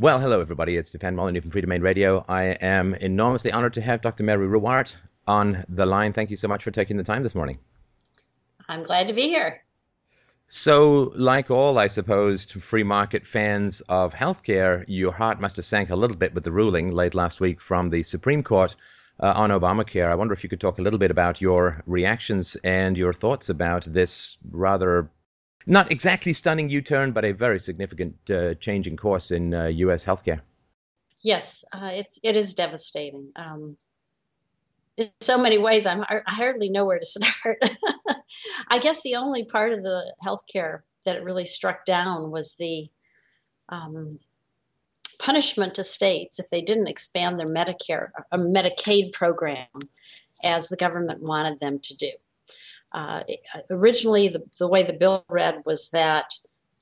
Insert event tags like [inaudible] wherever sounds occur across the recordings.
Well, hello, everybody. It's Stefan Molyneux from Freedomain Radio. I am enormously honored to have Dr. Mary Ruwart on the line. Thank you so much for taking the time this morning. I'm glad to be here. So, like all, I suppose, free market fans of healthcare, your heart must have sank a little bit with the ruling late last week from the Supreme Court uh, on Obamacare. I wonder if you could talk a little bit about your reactions and your thoughts about this rather not exactly stunning U turn, but a very significant uh, change in course in uh, U.S. healthcare. Yes, uh, it's it is devastating. Um, in so many ways, I'm I hardly know where to [laughs] start. I guess the only part of the healthcare that it really struck down was the um, punishment to states if they didn't expand their Medicare, a uh, Medicaid program, as the government wanted them to do. Uh, originally, the, the way the bill read was that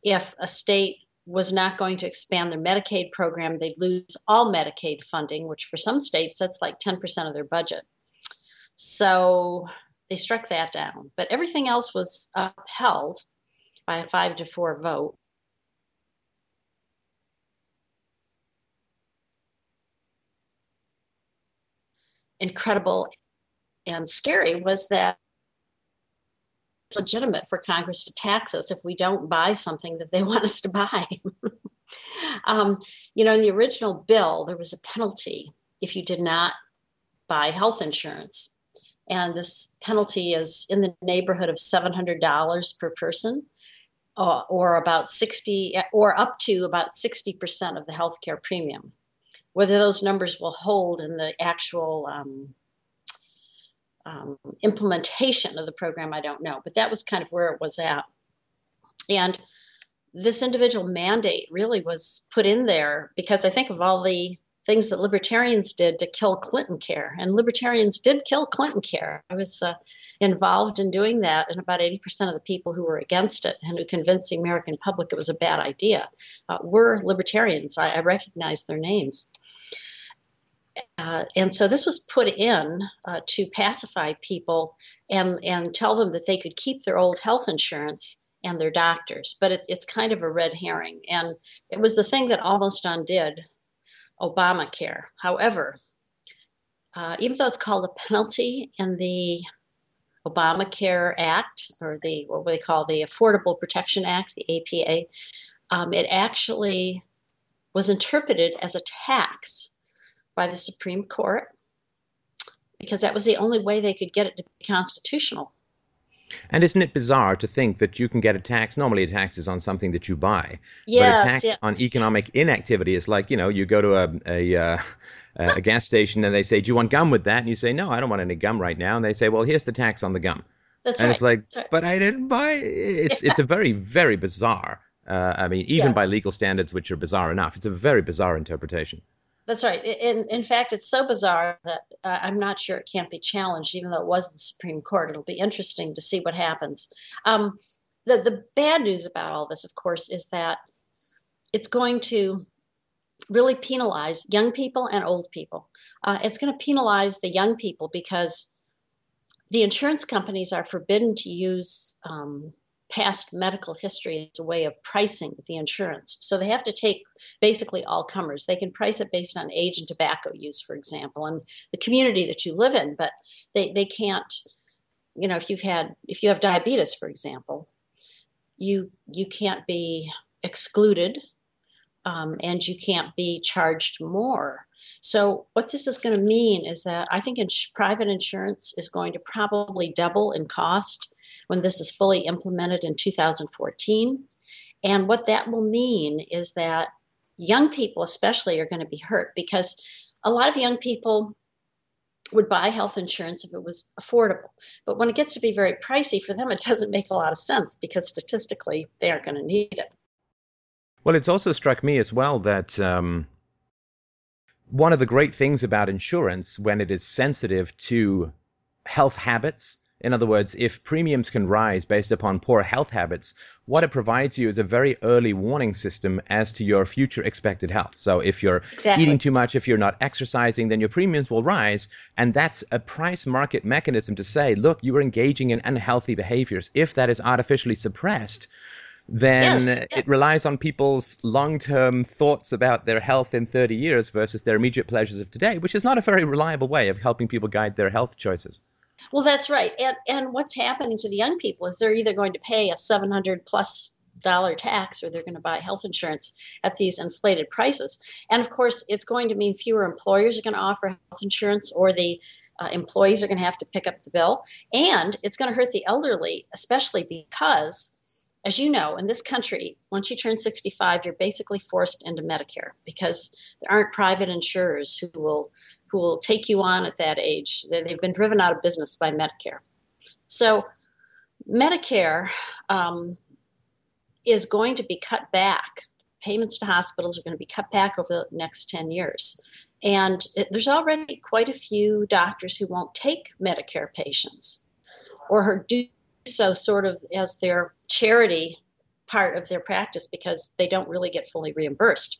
if a state was not going to expand their Medicaid program, they'd lose all Medicaid funding, which for some states, that's like 10% of their budget. So they struck that down. But everything else was upheld by a five to four vote. Incredible and scary was that legitimate for Congress to tax us if we don't buy something that they [laughs] want us to buy. [laughs] um, you know, in the original bill, there was a penalty if you did not buy health insurance. And this penalty is in the neighborhood of $700 per person, uh, or about 60, or up to about 60% of the healthcare premium. Whether those numbers will hold in the actual um, um, implementation of the program, I don't know, but that was kind of where it was at. And this individual mandate really was put in there because I think of all the things that libertarians did to kill Clinton care, and libertarians did kill Clinton care. I was uh, involved in doing that, and about 80% of the people who were against it and who convinced the American public it was a bad idea uh, were libertarians. I, I recognize their names. Uh, and so this was put in uh, to pacify people and, and tell them that they could keep their old health insurance and their doctors. But it, it's kind of a red herring. And it was the thing that almost undid Obamacare. However, uh, even though it's called a penalty in the Obamacare Act, or the what they call the Affordable Protection Act, the APA, um, it actually was interpreted as a tax by the Supreme Court because that was the only way they could get it to be constitutional. And isn't it bizarre to think that you can get a tax? Normally, a tax is on something that you buy, yes, but a tax yes. on economic inactivity is like you know you go to a a, uh, a gas station and they say, "Do you want gum with that?" And you say, "No, I don't want any gum right now." And they say, "Well, here's the tax on the gum." That's and right. it's like, right. but I didn't buy. It. It's Yeah. it's a [laughs] very very bizarre. Uh, I mean, even Yes. by legal standards, which are bizarre enough, it's a very bizarre interpretation. That's right. In in fact, it's so bizarre that uh, I'm not sure it can't be challenged, even though it was the Supreme Court. It'll be interesting to see what happens. Um, the the bad news about all this, of course, is that it's going to really penalize young people and old people. Uh, it's going to penalize the young people because the insurance companies are forbidden to use um, past medical history as a way of pricing the insurance. So they have to take basically all comers. They can price it based on age and tobacco use, for example, and the community that you live in, but they, they can't, you know, if you've had if you have diabetes, for example, you you can't be excluded um, and you can't be charged more. So what this is going to mean is that I think ins- private insurance is going to probably double in cost when this is fully implemented in 2014. And what that will mean is that young people, especially, are going to be hurt because a lot of young people would buy health insurance if it was affordable. But when it gets to be very pricey for them, it doesn't make a lot of sense because statistically they aren't going to need it. Well, it's also struck me as well that um, one of the great things about insurance, when it is sensitive to health habits, in other words, if premiums can rise based upon poor health habits, what it provides you is a very early warning system as to your future expected health. So if you're Exactly. eating too much, if you're not exercising, then your premiums will rise. And that's a price market mechanism to say, look, you are engaging in unhealthy behaviors. If that is artificially suppressed, then Yes, it yes. relies on people's long term thoughts about their health in 30 years versus their immediate pleasures of today, which is not a very reliable way of helping people guide their health choices. Well, that's right. And and what's happening to the young people is they're either going to pay a 700 plus dollar tax or they're going to buy health insurance at these inflated prices. And of course, it's going to mean fewer employers are going to offer health insurance or the uh, employees are going to have to pick up the bill. And it's going to hurt the elderly, especially because, as you know, in this country, once you turn 65, you're basically forced into Medicare because there aren't private insurers who will who will take you on at that age. They've been driven out of business by Medicare. So, Medicare um, is going to be cut back. Payments to hospitals are going to be cut back over the next 10 years. And it, there's already quite a few doctors who won't take Medicare patients or do so sort of as their charity part of their practice because they don't really get fully reimbursed.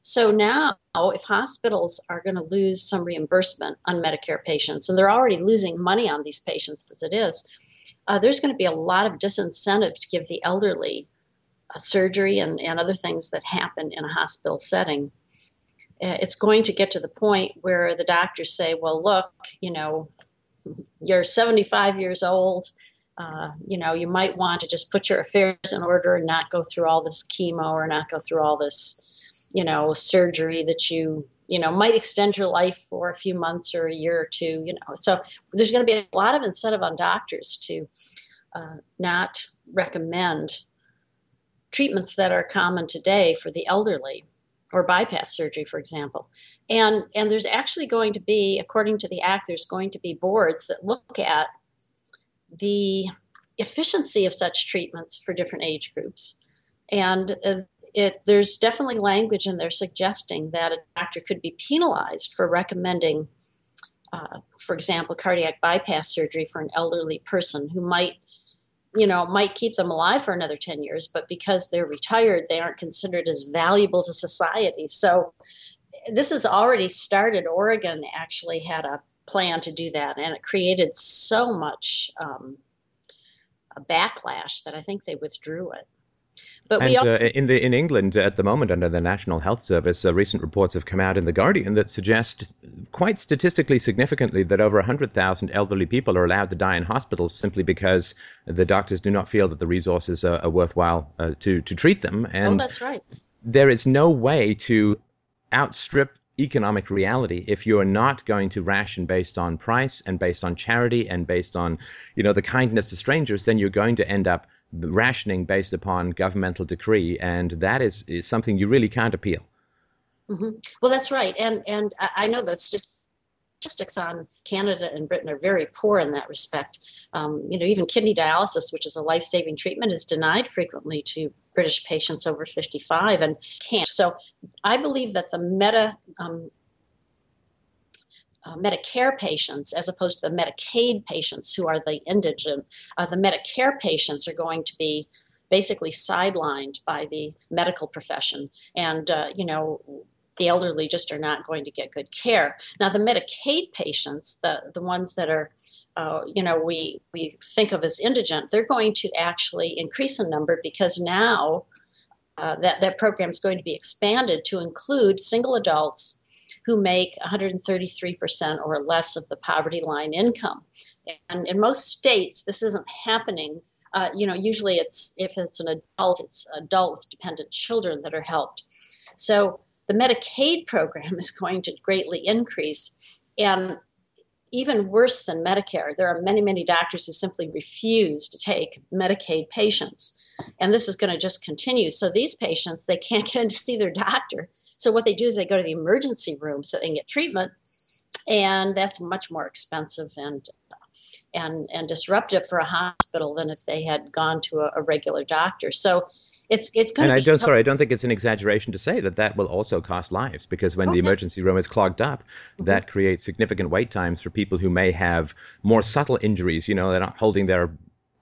So now, if hospitals are going to lose some reimbursement on Medicare patients, and they're already losing money on these patients as it is, uh, there's going to be a lot of disincentive to give the elderly uh, surgery and, and other things that happen in a hospital setting. Uh, it's going to get to the point where the doctors say, well, look, you know, you're 75 years old. Uh, you know, you might want to just put your affairs in order and not go through all this chemo or not go through all this, you know, surgery that you, you know, might extend your life for a few months or a year or two, you know. So there's going to be a lot of incentive on doctors to uh, not recommend treatments that are common today for the elderly or bypass surgery, for example. And, and there's actually going to be, according to the Act, there's going to be boards that look at the efficiency of such treatments for different age groups. And uh, it, there's definitely language in there suggesting that a doctor could be penalized for recommending, uh, for example, cardiac bypass surgery for an elderly person who might you know, might keep them alive for another 10 years, but because they're retired, they aren't considered as valuable to society. So this has already started. Oregon actually had a plan to do that, and it created so much um, a backlash that I think they withdrew it. But and uh, in the in England at the moment, under the National Health Service, uh, recent reports have come out in the Guardian that suggest, quite statistically significantly, that over hundred thousand elderly people are allowed to die in hospitals simply because the doctors do not feel that the resources are, are worthwhile uh, to to treat them. Oh, and oh, that's right. There is no way to outstrip economic reality if you're not going to ration based on price and based on charity and based on you know the kindness of strangers then you're going to end up rationing based upon governmental decree, and that is, is something you really can't appeal. Mm-hmm. Well, that's right, and and I know the statistics on Canada and Britain are very poor in that respect. Um, you know, even kidney dialysis, which is a life-saving treatment, is denied frequently to British patients over 55 and can't. So, I believe that the meta um, uh, Medicare patients as opposed to the Medicaid patients who are the indigent. Uh, the Medicare patients are going to be basically sidelined by the medical profession. And, uh, you know, the elderly just are not going to get good care. Now, the Medicaid patients, the, the ones that are, uh, you know, we, we think of as indigent, they're going to actually increase in number because now uh, that, that program is going to be expanded to include single adults who make 133% or less of the poverty line income. And in most states, this isn't happening. Uh, you know, usually it's if it's an adult, it's adult with dependent children that are helped. So the Medicaid program [laughs] is going to greatly increase. And even worse than Medicare, there are many, many doctors who simply refuse to take Medicaid patients. And this is going to just continue. So these patients, they can't [laughs] get in to see their doctor so what they do is they go to the emergency room so they can get treatment, and that's much more expensive and and and disruptive for a hospital than if they had gone to a, a regular doctor. So it's it's going and to I don't sorry I don't think it's an exaggeration to say that that will also cost lives because when oh, the emergency room is clogged up mm-hmm. that creates significant wait times for people who may have more subtle injuries you know they're not holding their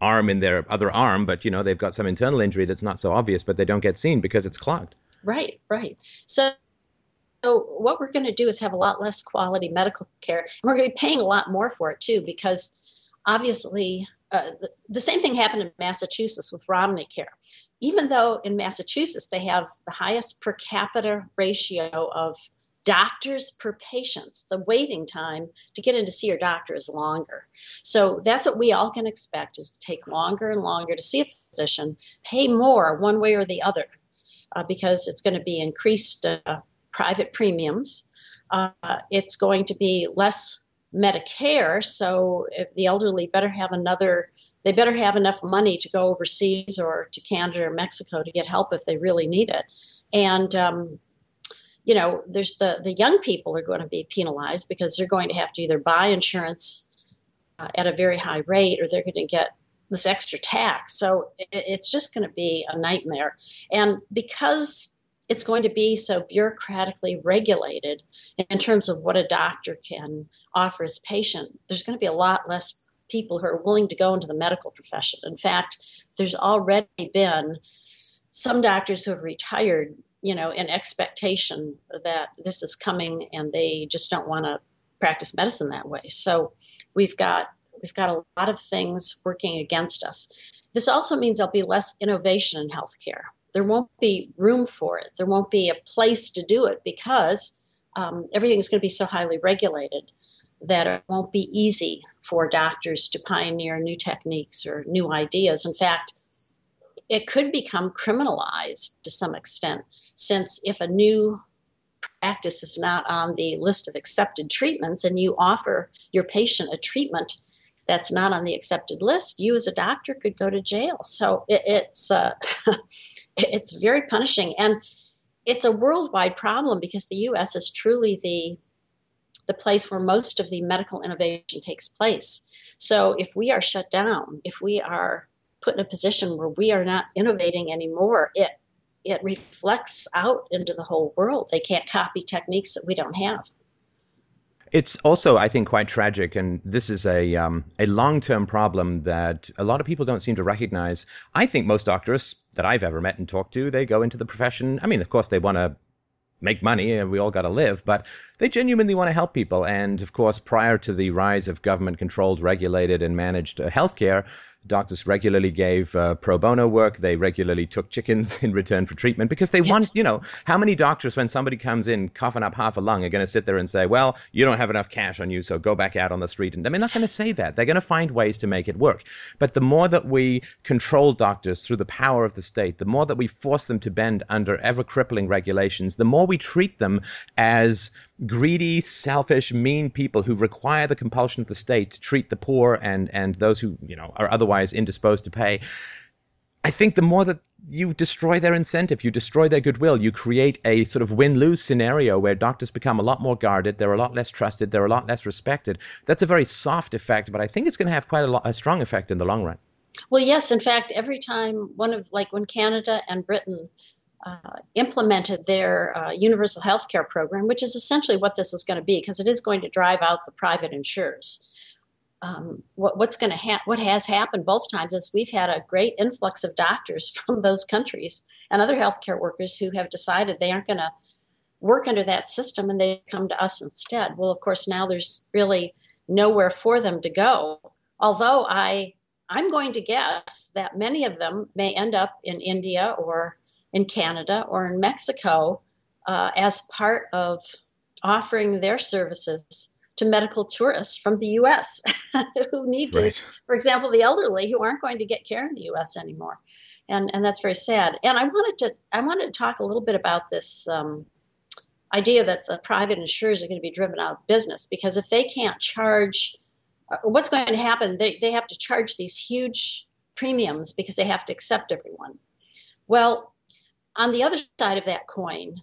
arm in their other arm but you know they've got some internal injury that's not so obvious but they don't get seen because it's clogged Right, right. So, so what we're going to do is have a lot less quality medical care. And we're going to be paying a lot more for it too, because obviously uh, the, the, same thing happened in Massachusetts with Romney Care. Even though in Massachusetts they have the highest per capita ratio of doctors per patients, the waiting time to get in to see your doctor is longer. So that's what we all can expect is to take longer and longer to see a physician, pay more one way or the other, uh, because it's going to be increased uh, private premiums. Uh, it's going to be less Medicare, so the elderly better have another. They better have enough money to go overseas or to Canada or Mexico to get help if they really need it. And um, you know, there's the the young people are going to be penalized because they're going to have to either buy insurance uh, at a very high rate or they're going to get this extra tax. So it's just going to be a nightmare. And because it's going to be so bureaucratically regulated in terms of what a doctor can offer his patient, there's going to be a lot less people who are willing to go into the medical profession. In fact, there's already been some doctors who have retired you know, in expectation that this is coming and they just don't want to practice medicine that way. So we've got we've got a lot of things working against us. This also means there'll be less innovation in healthcare. There won't be room for it. There won't be a place to do it because um, everything's going to be so highly regulated that it won't be easy for doctors to pioneer new techniques or new ideas. In fact, it could become criminalized to some extent, since if a new practice is not on the list of accepted treatments and you offer your patient a treatment that's not on the accepted list, you as a doctor could go to jail. So it, it's uh, [laughs] it's very punishing, and it's a worldwide problem because the U.S. is truly the the place where most of the medical innovation takes place. So if we are shut down, if we are put in a position where we are not innovating anymore, it it reflects out into the whole world. They can't copy techniques that we don't have. It's also, I think, quite tragic, and this is a um, a long term problem that a lot of people don't seem to recognize. I think most doctors that I've ever met and talked to, they go into the profession. I mean, of course, they want to make money and we all got to live, but they genuinely want to help people. And of course, prior to the rise of government controlled, regulated, and managed uh, healthcare, Doctors regularly gave uh, pro bono work. They regularly took chickens [laughs] in return for treatment because they yes. want, you know, how many doctors, when somebody comes in coughing up half a lung, are going to sit there and say, well, you don't have enough cash on you, so go back out on the street. And I mean, they're not going to say that. They're going to find ways to make it work. But the more that we control doctors through the power of the state, the more that we force them to bend under ever crippling regulations, the more we treat them as greedy, selfish, mean people who require the compulsion of the state to treat the poor and and those who you know are otherwise indisposed to pay. I think the more that you destroy their incentive, you destroy their goodwill, you create a sort of win lose scenario where doctors become a lot more guarded, they're a lot less trusted, they're a lot less respected. That's a very soft effect, but I think it's going to have quite a, lot, a strong effect in the long run. Well, yes. In fact, every time one of like when Canada and Britain uh, implemented their uh, universal health care program, which is essentially what this is going to be, because it is going to drive out the private insurers. Um, what, what's going to ha- what has happened both times is we've had a great influx of doctors [laughs] from those countries and other healthcare workers who have decided they aren't going to work under that system and they come to us instead. Well, of course, now there's really nowhere for them to go. Although I I'm going to guess that many of them may end up in India or in Canada or in Mexico uh, as part of offering their services to medical tourists from the US [laughs] who need to, for example, the elderly who aren't going to get care in the US anymore. And, and that's very sad. And I wanted to I wanted to talk a little bit about this um, idea that the private insurers are going to be driven out of business because if they can't charge, uh, what's going to happen? They, they have to charge these huge premiums because they have to accept everyone. Well, on the other side of that coin,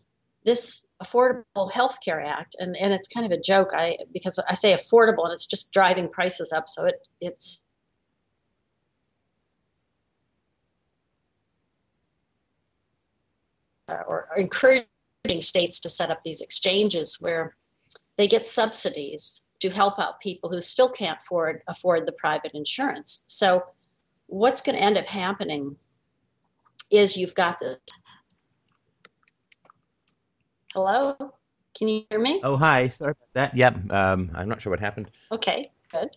this Affordable Health Care Act, and, and it's kind of a joke, I because I say affordable and it's just driving prices up. So it it's or encouraging states to set up these exchanges where they get subsidies to help out people who still can't afford afford the private insurance. So what's going to end up happening is you've got this Hello? Can you hear me? Oh, hi. Sorry about that. Yep. Um, I'm not sure what happened. Okay, good.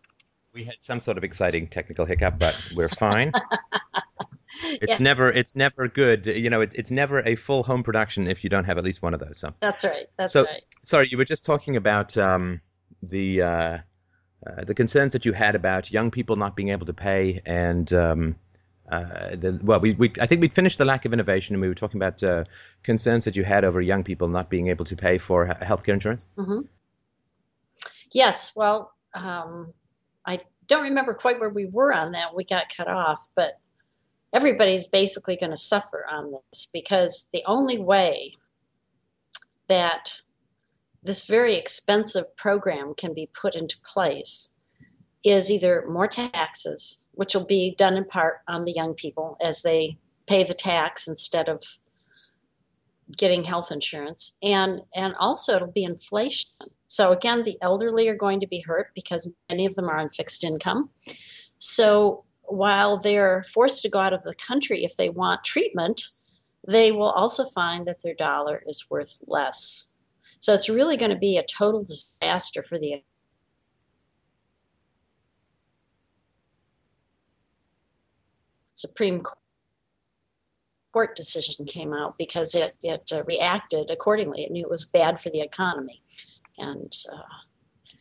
We had some sort of exciting technical hiccup, but we're fine. [laughs] it's yeah. never it's never good. You know, it, it's never a full home production if you don't have at least one of those. So that's right. That's so, right. Sorry, you were just talking about um, the uh, uh, the concerns that you had about young people not being able to pay and. Um, uh, the, well, we, we, I think we'd finished the lack of innovation, and we were talking about uh, concerns that you had over young people not being able to pay for healthcare insurance. Mm-hmm. Yes, well, um, I don't remember quite where we were on that. We got cut off, but everybody's basically going to suffer on this because the only way that this very expensive program can be put into place is either more taxes, which will be done in part on the young people as they pay the tax instead of getting health insurance, and and also it'll be inflation. So again, the elderly are going to be hurt because many of them are on fixed income. So while they're forced to go out of the country if they want treatment, they will also find that their dollar is worth less. So it's really going to be a total disaster for the Supreme Court decision came out because it, it uh, reacted accordingly. It knew it was bad for the economy and uh,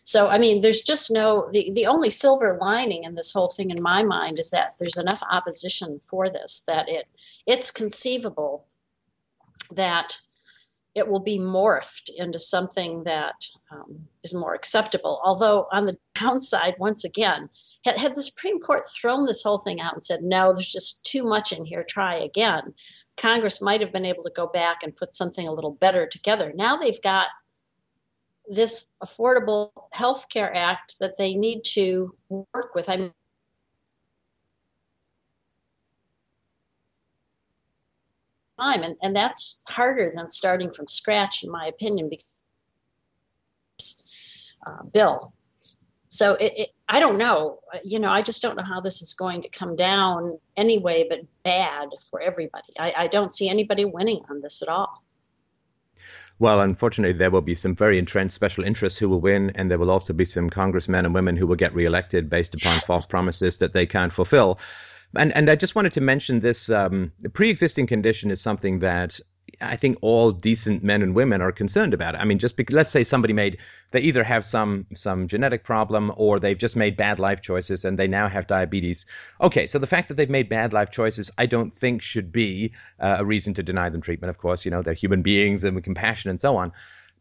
so i mean there's just no the, the only silver lining in this whole thing in my mind is that there's enough opposition for this that it it's conceivable that it will be morphed into something that um, is more acceptable although on the downside once again had, had the supreme court thrown this whole thing out and said no there's just too much in here try again congress might have been able to go back and put something a little better together now they've got this Affordable Health Care Act that they need to work with. I mean, time. And, and that's harder than starting from scratch in my opinion because uh, bill. So it, it, i don't know. You know i just don't know how this is going to come down anyway but bad for everybody. I, I don't see anybody winning on this at all. Well, unfortunately, there will be some very entrenched special interests who will win, and there will also be some congressmen and women who will get reelected based upon false promises that they can't fulfill. And and I just wanted to mention this: um, pre-existing condition is something that I think all decent men and women are concerned about. I mean, just because let's say somebody made they either have some some genetic problem or they've just made bad life choices and they now have diabetes. Okay, so the fact that they've made bad life choices, I don't think should be uh, a reason to deny them treatment. Of course, you know they're human beings and with compassion and so on.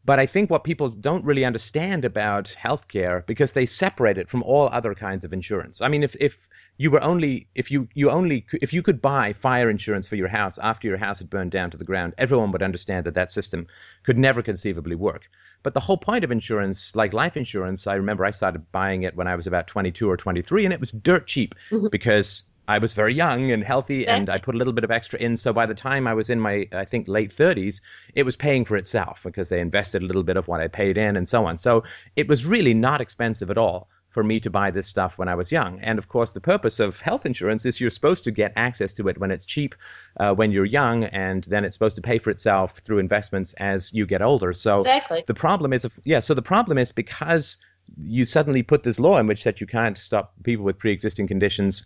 But I think what people don't really understand about healthcare because they separate it from all other kinds of insurance. I mean, if if you were only if you you only if you could buy fire insurance for your house after your house had burned down to the ground, everyone would understand that that system could never conceivably work. But the whole point of insurance, like life insurance, I remember I started buying it when I was about 22 or 23, and it was dirt cheap mm-hmm. because I was very young and healthy, and I put a little bit of extra in. So by the time I was in my, I think, late 30s, it was paying for itself because they invested a little bit of what I paid in and so on. So it was really not expensive at all for me to buy this stuff when I was young. And of course, the purpose of health insurance is you're supposed to get access to it when it's cheap, uh, when you're young, and then it's supposed to pay for itself through investments as you get older. So exactly. the problem is, if, yeah. So the problem is because you suddenly put this law in which that you can't stop people with pre-existing conditions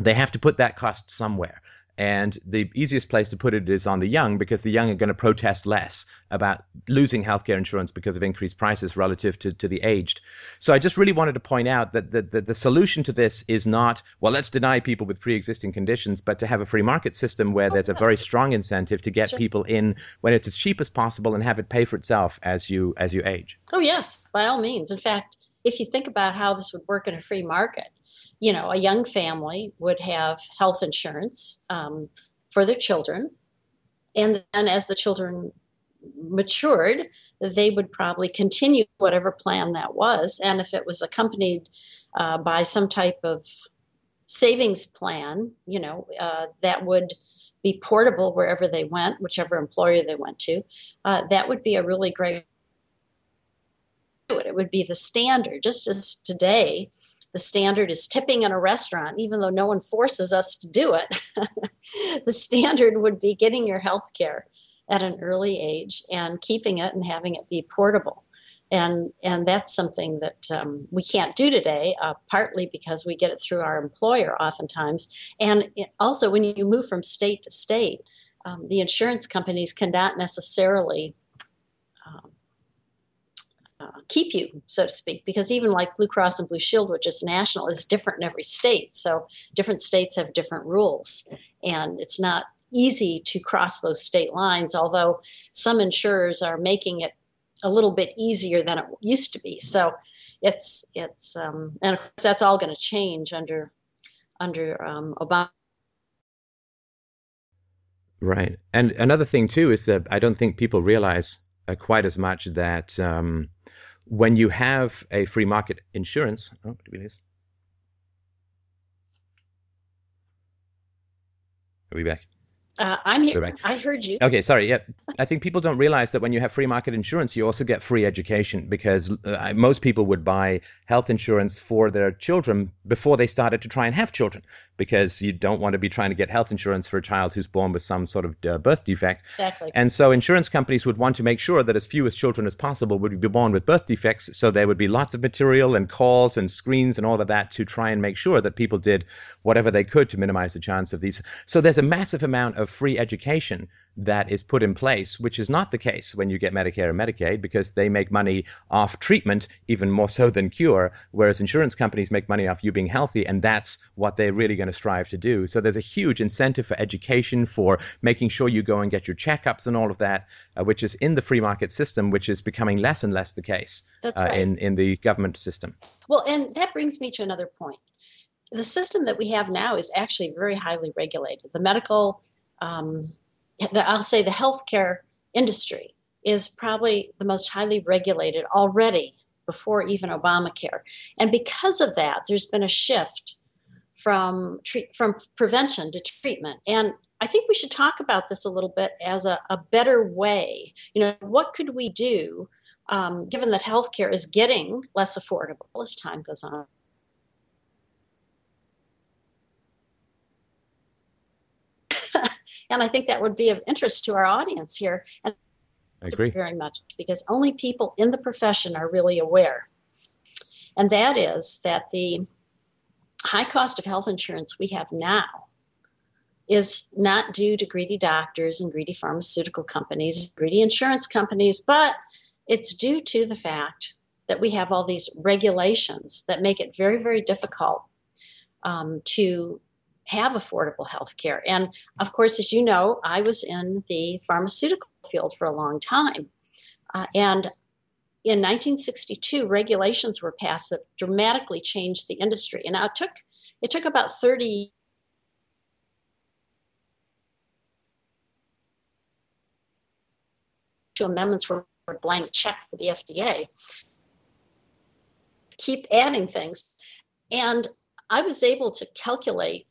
they have to put that cost somewhere. And the easiest place to put it is on the young because the young are going to protest less about losing healthcare insurance because of increased prices relative to, to the aged. So I just really wanted to point out that the, the, the solution to this is not, well, let's deny people with pre existing conditions, but to have a free market system where there's a very strong incentive to get sure. people in when it's as cheap as possible and have it pay for itself as you as you age. Oh yes, by all means. In fact, if you think about how this would work in a free market, you know, a young family would have health insurance um, for their children. And then as the children matured, they would probably continue whatever plan that was. And if it was accompanied uh, by some type of savings plan, you know, uh, that would be portable wherever they went, whichever employer they went to, uh, that would be a really great. It would be the standard, just as today the standard is tipping in a restaurant, even though no one forces us to do it. [laughs] the standard would be getting your health care at an early age and keeping it and having it be portable. and and that's something that um, we can't do today uh, partly because we get it through our employer oftentimes and also when you move from state to state um, the insurance companies cannot necessarily uh, keep you so to speak because even like blue cross and blue shield which is national is different in every state so different states have different rules and it's not easy to cross those state lines although some insurers are making it a little bit easier than it used to be. So it's it's um, and of course that's all going to change under under um, Obama. Right, and another thing too is that I don't think people realize uh, quite as much that um, when you have a free market insurance. Oh, did we lose? Are we back? Uh, I'm here. I heard you. Okay, sorry. Yeah, I think people don't realize that when you have free market insurance, you also get free education because uh, most people would buy health insurance for their children before they started to try and have children because you don't want to be trying to get health insurance for a child who's born with some sort of uh, birth defect. Exactly. And so insurance companies would want to make sure that as few as children as possible would be born with birth defects. So there would be lots of material and calls and screens and all of that to try and make sure that people did whatever they could to minimize the chance of these. So there's a massive amount of free education that is put in place, which is not the case when you get Medicare and Medicaid because they make money off treatment even more so than cure, whereas insurance companies make money off you being healthy, and that's what they're really going to strive to do. So there's a huge incentive for education, for making sure you go and get your checkups and all of that, uh, which is in the free market system, which is becoming less and less the case uh, right. in, in the government system. Well, and that brings me to another point. The system that we have now is actually very highly regulated. The medical um, I'll say the healthcare industry is probably the most highly regulated already before even Obamacare. And because of that, there's been a shift from treat, from prevention to treatment. And I think we should talk about this a little bit as a, a better way. You know, what could we do um, given that healthcare is getting less affordable as time goes on? And I think that would be of interest to our audience here. And I agree very much because only people in the profession are really aware. And that is that the high cost of health insurance we have now is not due to greedy doctors and greedy pharmaceutical companies, greedy insurance companies, but it's due to the fact that we have all these regulations that make it very, very difficult um, to have affordable health care. And of course, as you know, I was in the pharmaceutical field for a long time. Uh, and in 1962, regulations were passed that dramatically changed the industry. And it took it took about 30 amendments were a blank check for the FDA. Keep adding things. And I was able to calculate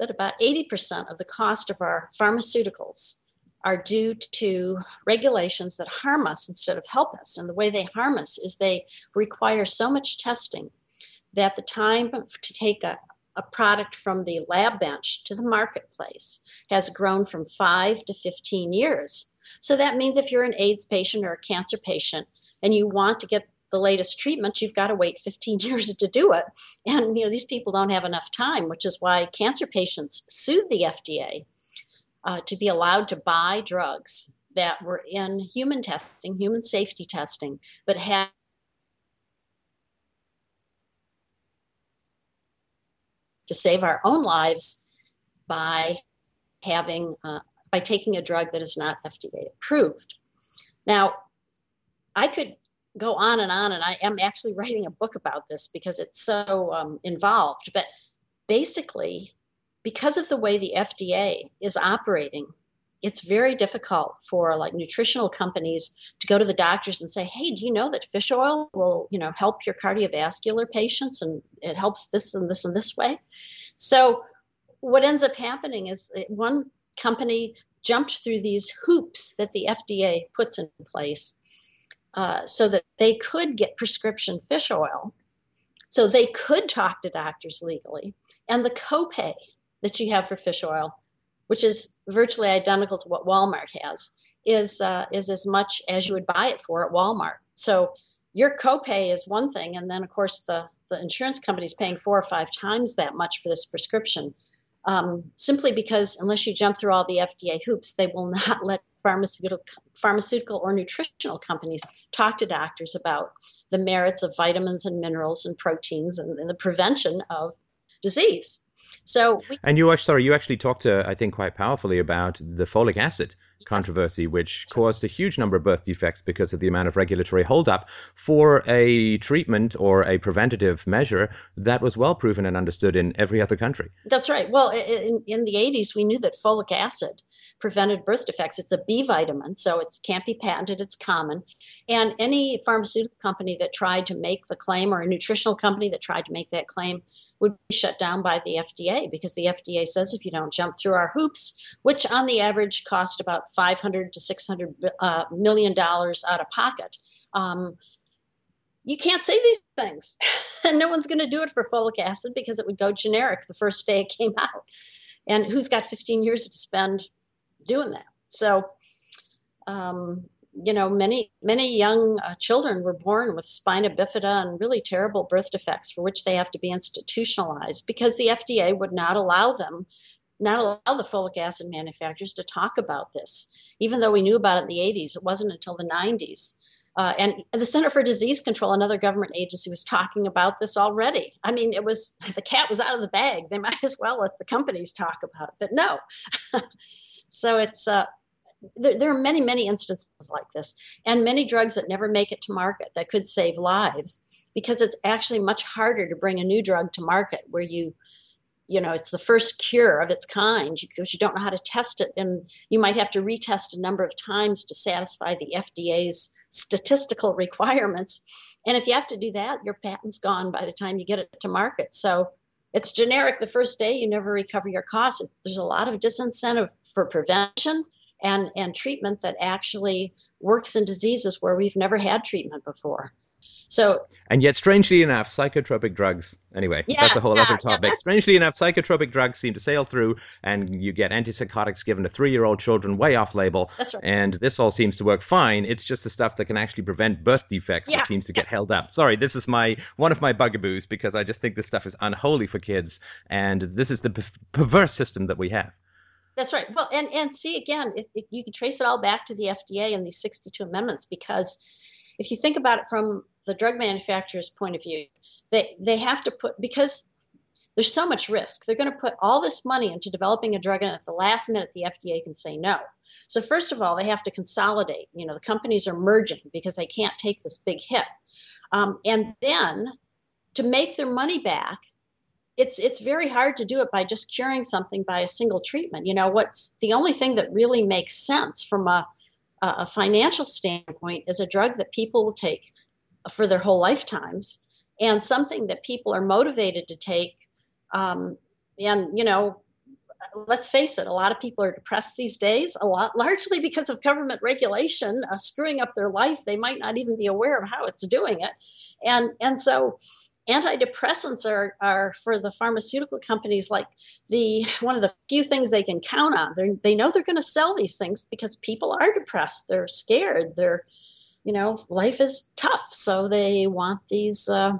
that about 80% of the cost of our pharmaceuticals are due to regulations that harm us instead of help us. And the way they harm us is they require so much testing that the time to take a, a product from the lab bench to the marketplace has grown from five to 15 years. So that means if you're an AIDS patient or a cancer patient and you want to get the latest treatment, you've got to wait 15 [laughs] years to do it. And you know these people don't have enough time, which is why cancer patients sued the FDA uh, to be allowed to buy drugs that were in human testing, human safety testing, but had to save our own lives by having uh, by taking a drug that is not FDA approved. Now, I could go on and on. And I am actually writing a book about this because it's so um, involved. But basically, because of the way the FDA is operating, it's very difficult for like nutritional companies to go to the doctors and say, "Hey, do you know that fish oil will, you know, help your cardiovascular patients and it helps this and this and this way?" So what ends up happening is one company jumped through these hoops that the FDA puts in place uh, so that they could get prescription fish oil. So they could talk to doctors legally. And the copay that you have for fish oil, which is virtually identical to what Walmart has, is uh, is as much as you would buy it for at Walmart. So your copay is one thing, and then of course the the insurance company is paying four or five times that much for this prescription. Um, simply because unless you jump through all the FDA hoops, they will [laughs] not let pharmaceutical, pharmaceutical or nutritional companies talk to doctors about the merits of vitamins and minerals and proteins and, and the prevention of disease. So, we, and you sorry, you actually talked, to, I think, quite powerfully about the folic acid. Controversy, which caused a huge number of birth defects because of the amount of regulatory holdup for a treatment or a preventative measure that was well proven and understood in every other country. That's right. Well, in, in the 80s, we knew that folic acid prevented birth defects. It's a B vitamin, so it can't be patented, it's common. And any pharmaceutical company that tried to make the claim or a nutritional company that tried to make that claim would be shut down by the FDA because the FDA says if you don't jump through our hoops, which on the average cost about 500 to 600 uh, million dollars out of pocket, um, you can't say these things. [laughs] and no one's going to do it for folic acid because it would go generic the first day it came out. And who's got 15 years to spend doing that. So, um, you know, many many young uh, children were born with spina bifida and really terrible birth defects for which they have to be institutionalized because the FDA would not allow them, not allow the folic acid manufacturers to talk about this. Even though we knew about it in the 80s, it wasn't until the 90s. Uh, and the Center for Disease Control, another government agency, was talking about this already. I mean, it was the cat was out of the bag. They [laughs] might as well let the companies talk about it, but no. [laughs] So it's uh, there, there, are many, many instances like this, and many drugs that never make it to market that could save lives because it's actually much harder to bring a new drug to market where you you know it's the first cure of its kind because you don't know how to test it and you might have to retest a number of times to satisfy the FDA's statistical [laughs] requirements. And if you have to do that your patent's gone by the time you get it to market. So it's generic the first day you never recover your costs. It's, there's a lot of disincentive for prevention and, and treatment that actually works in diseases where we've never had treatment before. So, and yet, strangely enough, psychotropic drugs. Anyway, yeah, that's a whole yeah, other topic. Yeah, strangely enough, psychotropic drugs seem to sail through, and you get antipsychotics given to three-year-old children way off label. That's right. And this all seems to work fine. It's just the stuff that can actually prevent birth defects that seems to get held up. Sorry, this is my one of my bugaboos because I just think this stuff is unholy for kids, and this is the perverse system that we have. That's right. Well, and and see again, it, it, you can trace it all back to the FDA and these 62 amendments because if you think about it from the drug manufacturer's point of view, they they have to put because there's so much risk. They're going to put all this money into developing a drug, and at the last minute, the FDA can say no. So first of all, they have to consolidate. You know, the companies are merging because they can't take this big hit, um, and then to make their money back, it's it's very hard to do it by just curing something by a single treatment. You know, what's the only thing that really makes sense from a a financial standpoint is a drug that people will take for their whole lifetimes and something that people are motivated to take. Um, and you know, let's face it, a lot of people are depressed these days, a lot largely because of government regulation uh, screwing up their life. They might not even be aware of how it's doing it, and and so antidepressants are, are for the pharmaceutical companies like the one of the few things they can count on. They're, they know they're going to sell these things because people are depressed they're scared they're you know life is tough. So they want these uh,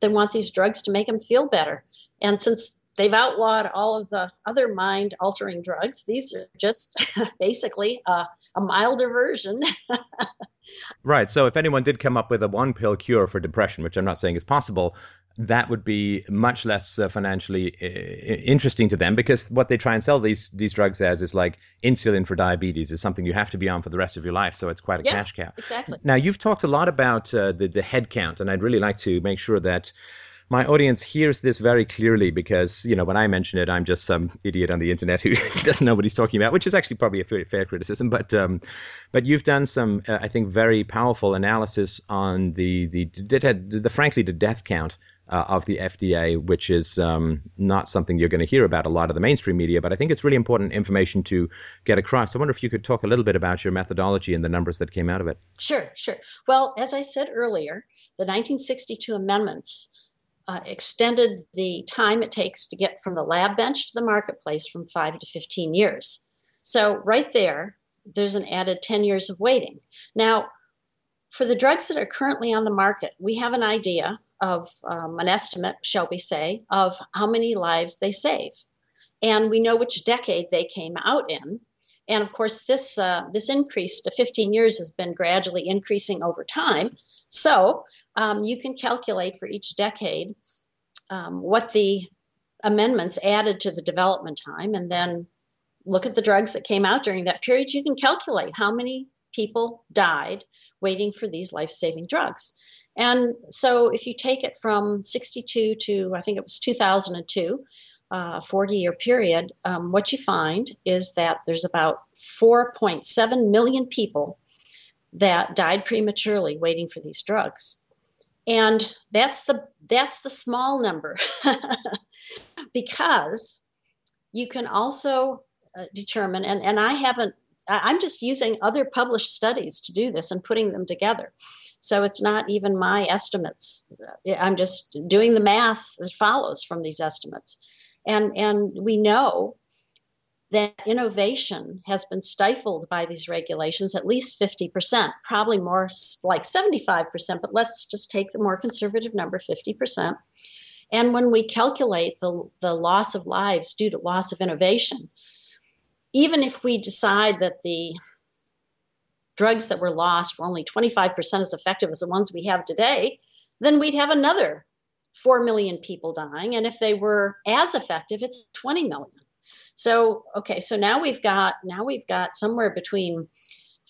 they want these drugs to make them feel better. And since they've outlawed all of the other mind altering drugs these are just [laughs] basically a, a milder version [laughs] Right. So if anyone did come up with a one pill cure for depression, which I'm not saying is possible, that would be much less uh, financially uh, interesting to them because what they try and sell these these drugs as is like insulin for diabetes is something you have to be on for the rest of your life. So it's quite a yeah, cash cow. Exactly. Now you've talked a lot about uh, the the head count, and I'd really like to make sure that my audience hears this very clearly because you know when I mention it, I'm just some idiot on the internet who [laughs] doesn't know what he's talking about, which is actually probably a fair, fair criticism. But um, but you've done some, uh, I think, very powerful analysis on the the the, the frankly the death count. Uh, of the FDA, which is um, not something you're going to hear about a lot of the mainstream media, but I think it's really important information to get across. I wonder if you could talk a little bit about your methodology and the numbers that came out of it. Sure, sure. Well, as I said earlier, the 1962 amendments uh, extended the time it takes to get from the lab bench to the marketplace from five to 15 years. So, right there, there's an added 10 years of waiting. Now, for the drugs that are currently on the market, we have an idea of um, an estimate, shall we say, of how many lives they save. And we know which decade they came out in. And of course, this, uh, this increase to 15 years has been gradually increasing over time. So um, you can calculate for each decade um, what the amendments added to the development time and then look at the drugs that came out during that period. You can calculate how many people died waiting for these life saving drugs. And so if you take it from 62 to, I think it was 2002, uh, 40 year period, um, what you find is that there's about 4.7 million people that died prematurely waiting for these drugs. And that's the that's the small number [laughs] because you can also uh, determine and, and I haven't I'm just using other published studies to do this and putting them together. So it's not even my estimates. I'm just doing the math that follows from these estimates. And, and we know that innovation has been stifled by these regulations at least 50%, probably more like 75%, but let's just take the more conservative number 50%. And when we calculate the, the loss of lives due to loss of innovation, even if we decide that the drugs that were lost were only 25% as effective as the ones we have today, then we'd have another 4 million people dying. And if they were as effective, it's 20 million. So, okay, so now we've got now we've got somewhere between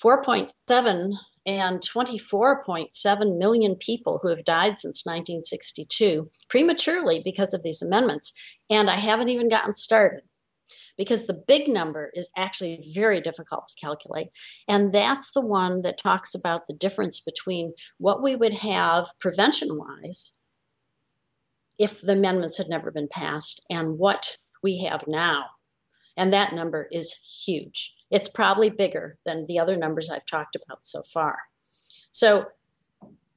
4.7 and 24.7 million people who have died since 1962 prematurely because of these amendments. And I haven't even gotten started because the big number is actually very difficult to calculate. And that's the one that talks about the difference between what we would have prevention wise if the amendments had never been passed and what we have now. And that number is huge. It's probably bigger than the other numbers I've talked about so far. So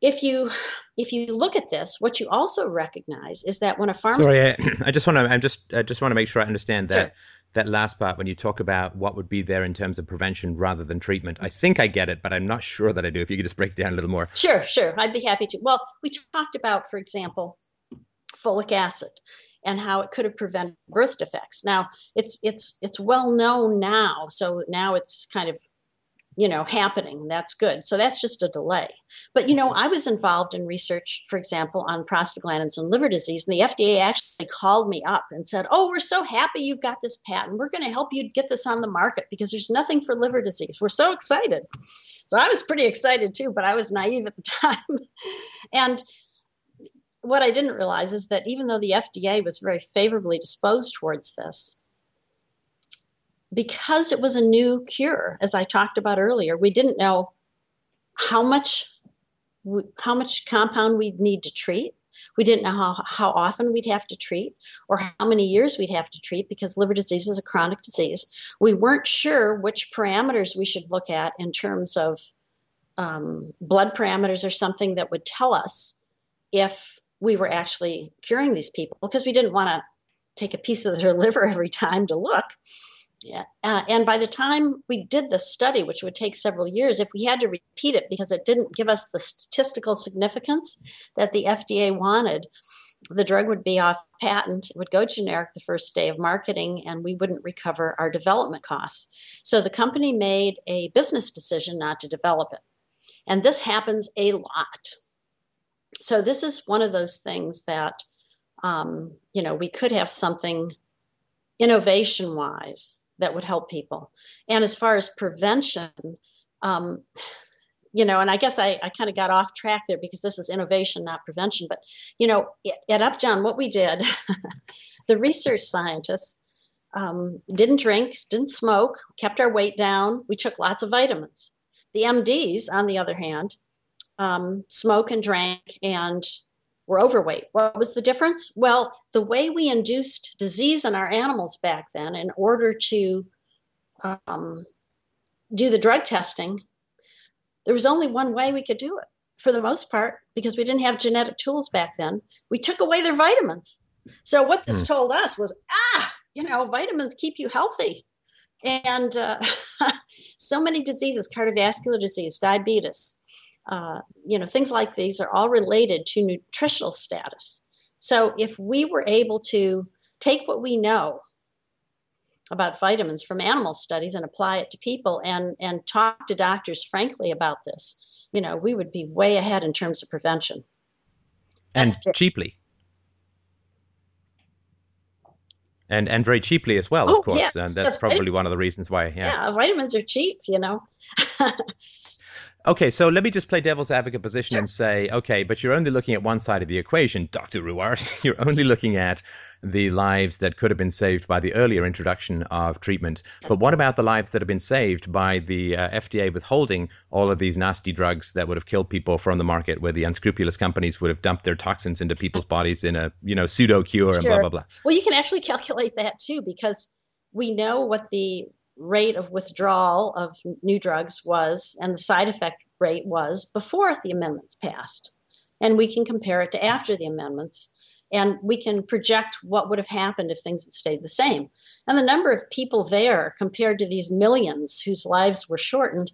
if you if you look at this, what you also recognize is that when a pharmacy Sorry, I, [clears throat] I just want to I'm just I just want to make sure I understand that. Sure that last part when you talk about what would be there in terms of prevention rather than treatment. I think I get it, but I'm not sure that I do. If you could just break down a little more. Sure, sure. I'd be happy to. Well, we talked about, for example, folic acid and how it could have prevented birth defects. Now, it's it's it's well known now, so now it's kind of you know happening. That's good. So that's just a delay. But you know i was involved in research for example on prostaglandins and liver disease and the fda actually called me up and said oh we're so happy you've got this patent. We're going to help you get this on the market because there's nothing for liver disease. We're so excited. So i was pretty excited too but i was naive at the [laughs] time. And what i didn't realize is that even though the fda was very favorably disposed towards this because it was a new cure, as I talked about earlier, we didn't know how much how much compound we'd need to treat. We didn't know how, how often we'd have to treat or how many years we'd have to treat because liver disease is a chronic disease. We weren't sure which parameters we should look at in terms of um, blood parameters or something that would tell us if we were actually curing these people because we didn't want to take a piece of their [laughs] liver every time to look. Yeah. Uh, and by the time we did the study, which would take several years, if we had to repeat it because it didn't give us the statistical significance that the FDA wanted, the drug would be off patent, it would go generic the first day of marketing, and we wouldn't recover our development costs. So the company made a business decision not to develop it. And this happens a lot. So this is one of those things that, um, you know, we could have something innovation wise that would help people. And as far as prevention, um, you know, and I guess I, I kind of got off track there because this is innovation, not prevention. But, you know, at Upjohn, what we did, [laughs] the research scientists um, didn't drink, didn't smoke, kept our weight down. We took lots of vitamins. The MDs, on the other hand, um, smoke and drank and were overweight. What was the difference? Well, the way we induced disease in our animals back then, in order to um, do the drug testing, there was only one way we could do it for the most part because we didn't have genetic tools back then. We took away their vitamins. So, what this hmm. told us was ah, you know, vitamins keep you healthy. And uh, [laughs] so many diseases cardiovascular disease, diabetes, uh, you know, things like these are all related to nutritional status. So if we were able to take what we know about vitamins from animal studies and apply it to people and and talk to doctors frankly about this, you know, we would be way ahead in terms of prevention. And cheaply. and and very cheaply as well, of oh, course. Yes, and that's probably one of the reasons why. Yeah. yeah, vitamins are cheap, you know. [laughs] Okay, so let me just play devil's advocate position sure. and say, okay, but you're only looking at one side of the equation, Dr. Ruwart. [laughs] You're only looking at the lives that could have been saved by the earlier introduction of treatment. Yes. But what about the lives that have been saved by the uh, FDA withholding all of these nasty drugs that would have killed people from the market, where the unscrupulous companies would have dumped their toxins into people's bodies in a you know pseudo cure sure. and blah blah blah. Well, you can actually [laughs] calculate that too because we know what the rate of withdrawal of new drugs was and the side effect rate was before the amendments passed. And we can compare it to after the amendments. And we can project what would have happened if things had stayed the same. And the number of people there compared to these millions whose lives were shortened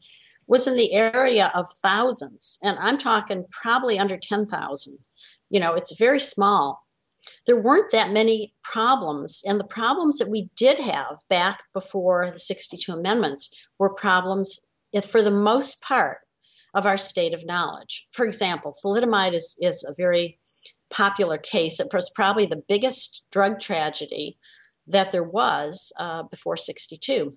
was in the area of thousands. And I'm talking probably under 10,000. You know, it's very small there weren't that many problems. And the problems that we did have back before the 62 amendments were problems, for the most part, of our state of knowledge. For example, thalidomide is, is a very popular case. It was probably the biggest drug tragedy that there was uh, before 62.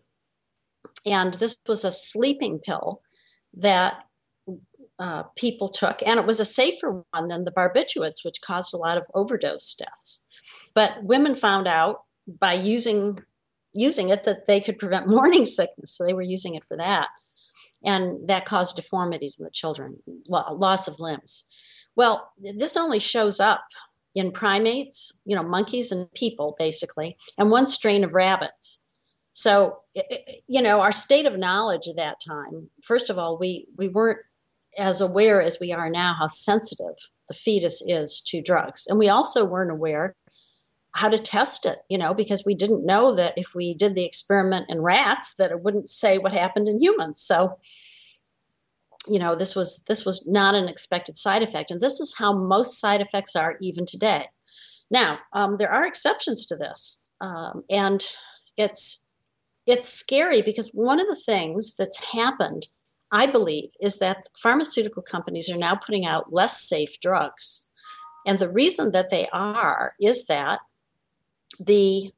And this was a sleeping pill that uh, people took, and it was a safer one than the barbiturates, which caused a lot of overdose deaths. But women found out by using using it that they could prevent [laughs] morning sickness, so they were using it for that, and that caused deformities in the children, lo- loss of limbs. Well, this only shows up in primates, you know, monkeys and people, basically, and one strain of rabbits. So, you know, our state of knowledge at that time, first of all, we, we weren't as aware as we are now how sensitive the fetus is to drugs. And we also weren't aware how to test it, you know, because we didn't know that if we did the experiment in rats that it wouldn't say what happened in humans. So you know, this was this was not an expected side effect. And this is how most side effects are even today. Now, um, there are exceptions to this. Um, and it's it's scary because one of the things that's happened I believe, is that pharmaceutical companies are now putting out less safe drugs. And the reason that they are is that the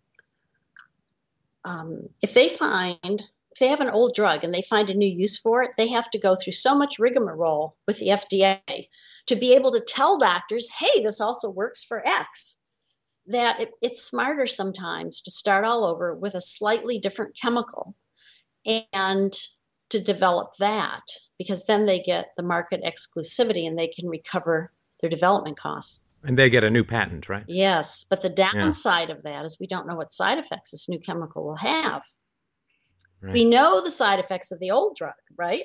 um, if they find if they have an old drug and they find a new use for it, they have to go through so much rigmarole with the FDA to be able to tell doctors, hey, this also works for X. That it, it's smarter sometimes to start all over with a slightly different chemical and to develop that because then they get the market exclusivity and they can recover their development costs. And they get a new patent, right? Yes. But the downside yeah. of that is we don't know what side effects this new chemical will have. Right. We know the side effects of the old drug, right?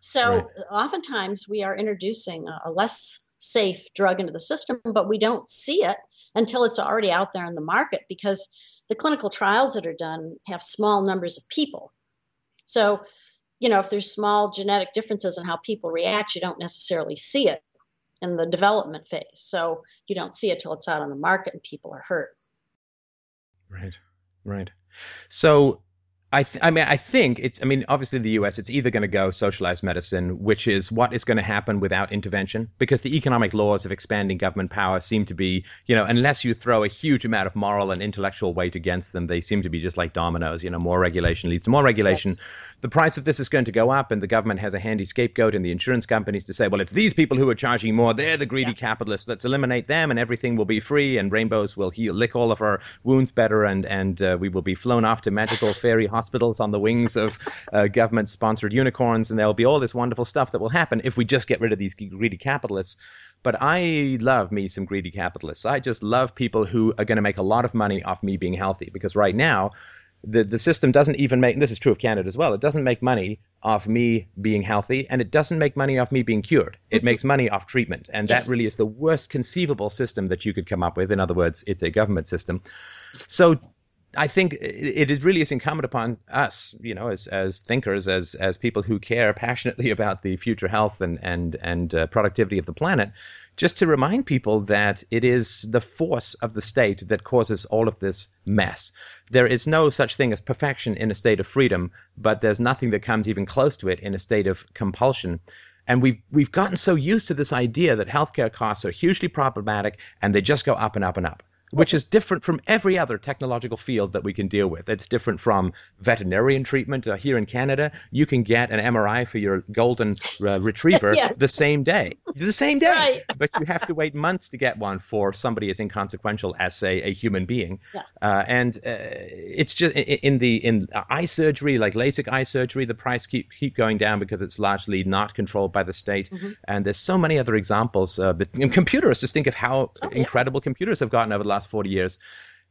So right. oftentimes we are introducing a, a less safe drug into the system, but we don't see it until it's already out there in the market because the clinical trials that are done have small numbers of people so, you know, if there's small genetic differences in how people react, you don't necessarily see it in the development phase. So you don't see it till it's out on the market and people are hurt. Right, right. So I, th- I mean, I think it's. I mean, obviously, the U.S. It's either going to go socialized medicine, which is what is going to happen without intervention, because the economic laws of expanding government power seem to be, you know, unless you throw a huge amount of moral and intellectual weight against them, they seem to be just like dominoes. You know, more regulation leads to more regulation. Yes. The price of this is going to go up, and the government has a handy scapegoat in the insurance companies to say, well, it's these people who are charging more. They're the greedy yeah. capitalists. Let's eliminate them, and everything will be free, and rainbows will heal, lick all of our wounds better, and and uh, we will be flown off to magical fairy [laughs] hospitals on the wings of uh, government sponsored unicorns, and there'll be all this wonderful stuff that will happen if we just get rid of these greedy capitalists. But I love me some greedy capitalists. I just love people who are going to make a lot of money off me being healthy because right now, the, the system doesn't even make, this is true of Canada as well, it doesn't make money off me being healthy and it doesn't make money off me being cured. It mm-hmm. makes money off treatment. And yes. that really is the worst conceivable system that you could come up with. In other words, it's a government system. So I think it, it really is incumbent upon us, you know, as as thinkers, as as people who care passionately [laughs] about the future health and and and uh, productivity of the planet, just to remind people that it is the force of the state that causes all of this mess. There is no such thing as perfection in a state of freedom, but there's nothing that comes even close to it in a state of compulsion. And we've we've gotten so used to this idea that healthcare costs are hugely problematic and they just go up and up and up which is different from every other technological field that we can deal with. It's different from veterinarian treatment. Uh, here in Canada, you can get an MRI for your golden uh, [laughs] retriever yes. the same day. The same That's day. Right. [laughs] but you have to wait months to get one for somebody as inconsequential as, say, a human being. Yeah. Uh, and uh, it's just in the in eye surgery, like LASIK eye surgery, the price keep keep going down because it's largely not controlled by the state. Mm-hmm. And there's so many other examples. Uh, but computers, just think of how oh, incredible yeah. computers have gotten over the last last 40 years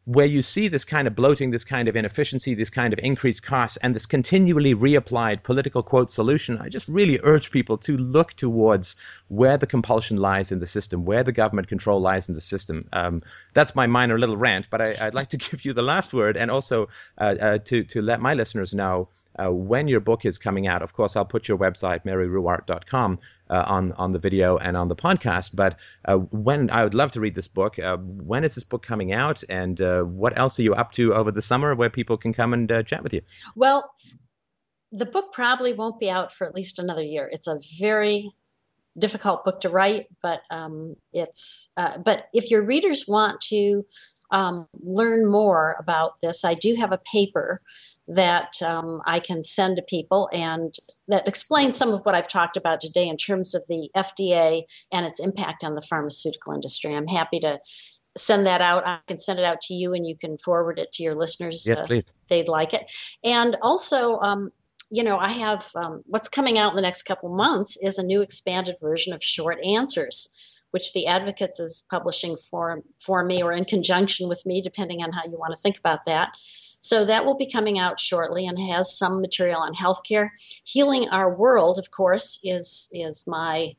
where you see this kind of bloating, this kind of inefficiency, this kind of increased costs, and this continually reapplied political quote solution, I just really urge people to look towards where the compulsion lies in the system, where the government control lies in the system. Um, that's my minor little rant, but I, would like to [laughs] give you the last word and also uh, uh, to, to let my listeners know uh, when your book is coming out. Of course, I'll put your website, maryruwart.com, uh, on, on the video and on the podcast. But uh, when I would love to read this book, uh, when is this book coming out? And uh, what else are you up to over the summer where people can come and uh, chat with you? Well, the book probably won't be out for at least another year. It's a very difficult book to write, but um, it's but if your readers want to um, learn more about this, I do have a paper that um, I can send to people and that explains some of what I've talked about today in terms of the FDA and its impact on the pharmaceutical industry. I'm happy to send that out. I can send it out to you and you can forward it to your listeners yes, uh, if they'd like it. And also, um, you know, I have um, what's coming out in the next couple months is a new expanded version of Short Answers which the Advocates is publishing for for me or in conjunction with me, depending on how you want to think about that. So that will be coming out shortly and has some material on healthcare. Healing Our World, of course, is is my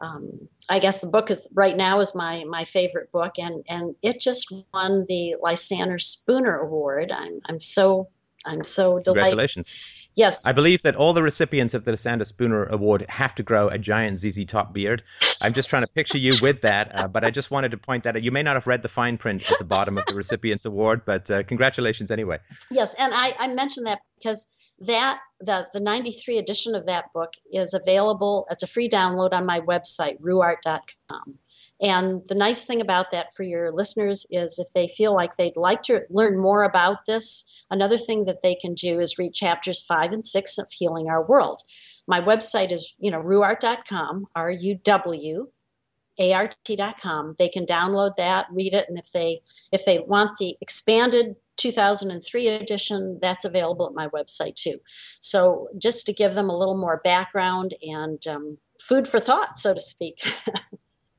um, I guess the book is right now is my my favorite book, and and it just won the Lysander Spooner Award. I'm I'm so I'm so delighted. Congratulations! Yes. I believe that all the recipients of the Lysander Spooner Award have to grow a giant ZZ Top beard. I'm just trying to picture you with that, uh, but I just wanted to point that out. You may not have read the fine print at the bottom of the recipients award, but uh, congratulations anyway. Yes, and I, I mentioned that because that the the 93 edition of that book is available as a free download on my website ruwart.com and the nice thing about that for your listeners is if they feel like they'd like to learn more about this, another thing that they can do is read chapters five and six of Healing Our World. My website is, you know, ruwart.com, R U W art.com. They can download that, read it, and if they if they want the expanded 2003 edition, that's available at my website too. So just to give them a little more background and um, food for thought, so to speak.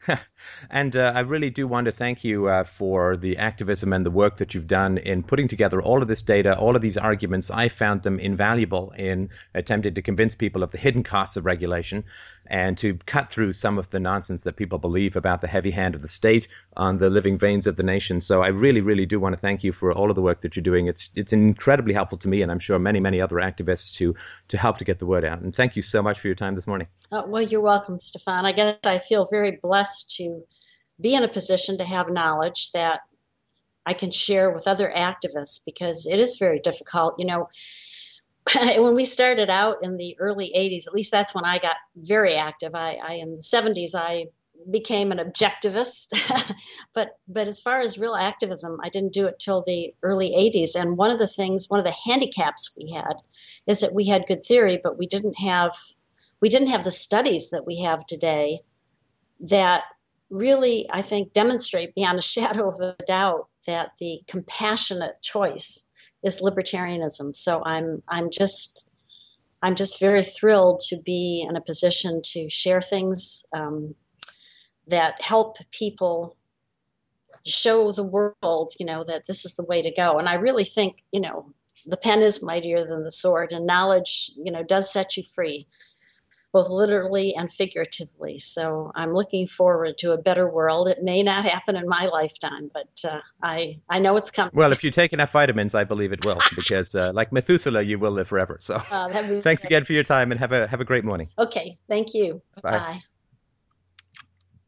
[laughs] and uh, I really do want to thank you uh, for the activism and the work that you've done in putting together all of this data, all of these arguments. I found them invaluable in attempting to convince people of the hidden costs of regulation and to cut through some of the nonsense that people believe about the heavy hand of the state on the living veins of the nation. So I really, really do want to thank you for all of the work that you're doing. It's it's incredibly helpful to me, and I'm sure many, many other activists to to help to get the word out. And thank you so much for your time this morning. Oh, well, you're welcome, Stefan. I guess I feel very blessed to be in a position to have knowledge that I can share with other activists because it is very difficult. You know, [laughs] when we started out in the early 80s, at least that's when I got very active. I, I in the 70s, I became an objectivist, [laughs] but but as far as real activism, I didn't do it till the early 80s. And one of the things, one of the handicaps we had, is that we had good theory, but we didn't have we didn't have the studies that we have today that really, I think, demonstrate beyond a shadow of a doubt that the compassionate choice is libertarianism. So I'm I'm just I'm just very thrilled to be in a position to share things um, that help people show the world, you know, that this is the way to go. And I really think, you know, the pen is mightier than the sword, and knowledge, you know, does set you free. Both literally and figuratively. So I'm looking forward to a better world. It may not happen in my lifetime, but uh, I I know it's coming. Well, if you take enough vitamins, I believe it will, [laughs] because uh, like Methuselah, you will live forever. So uh, thanks again for your time, and have a have a great morning. Okay, thank you. Bye. Bye.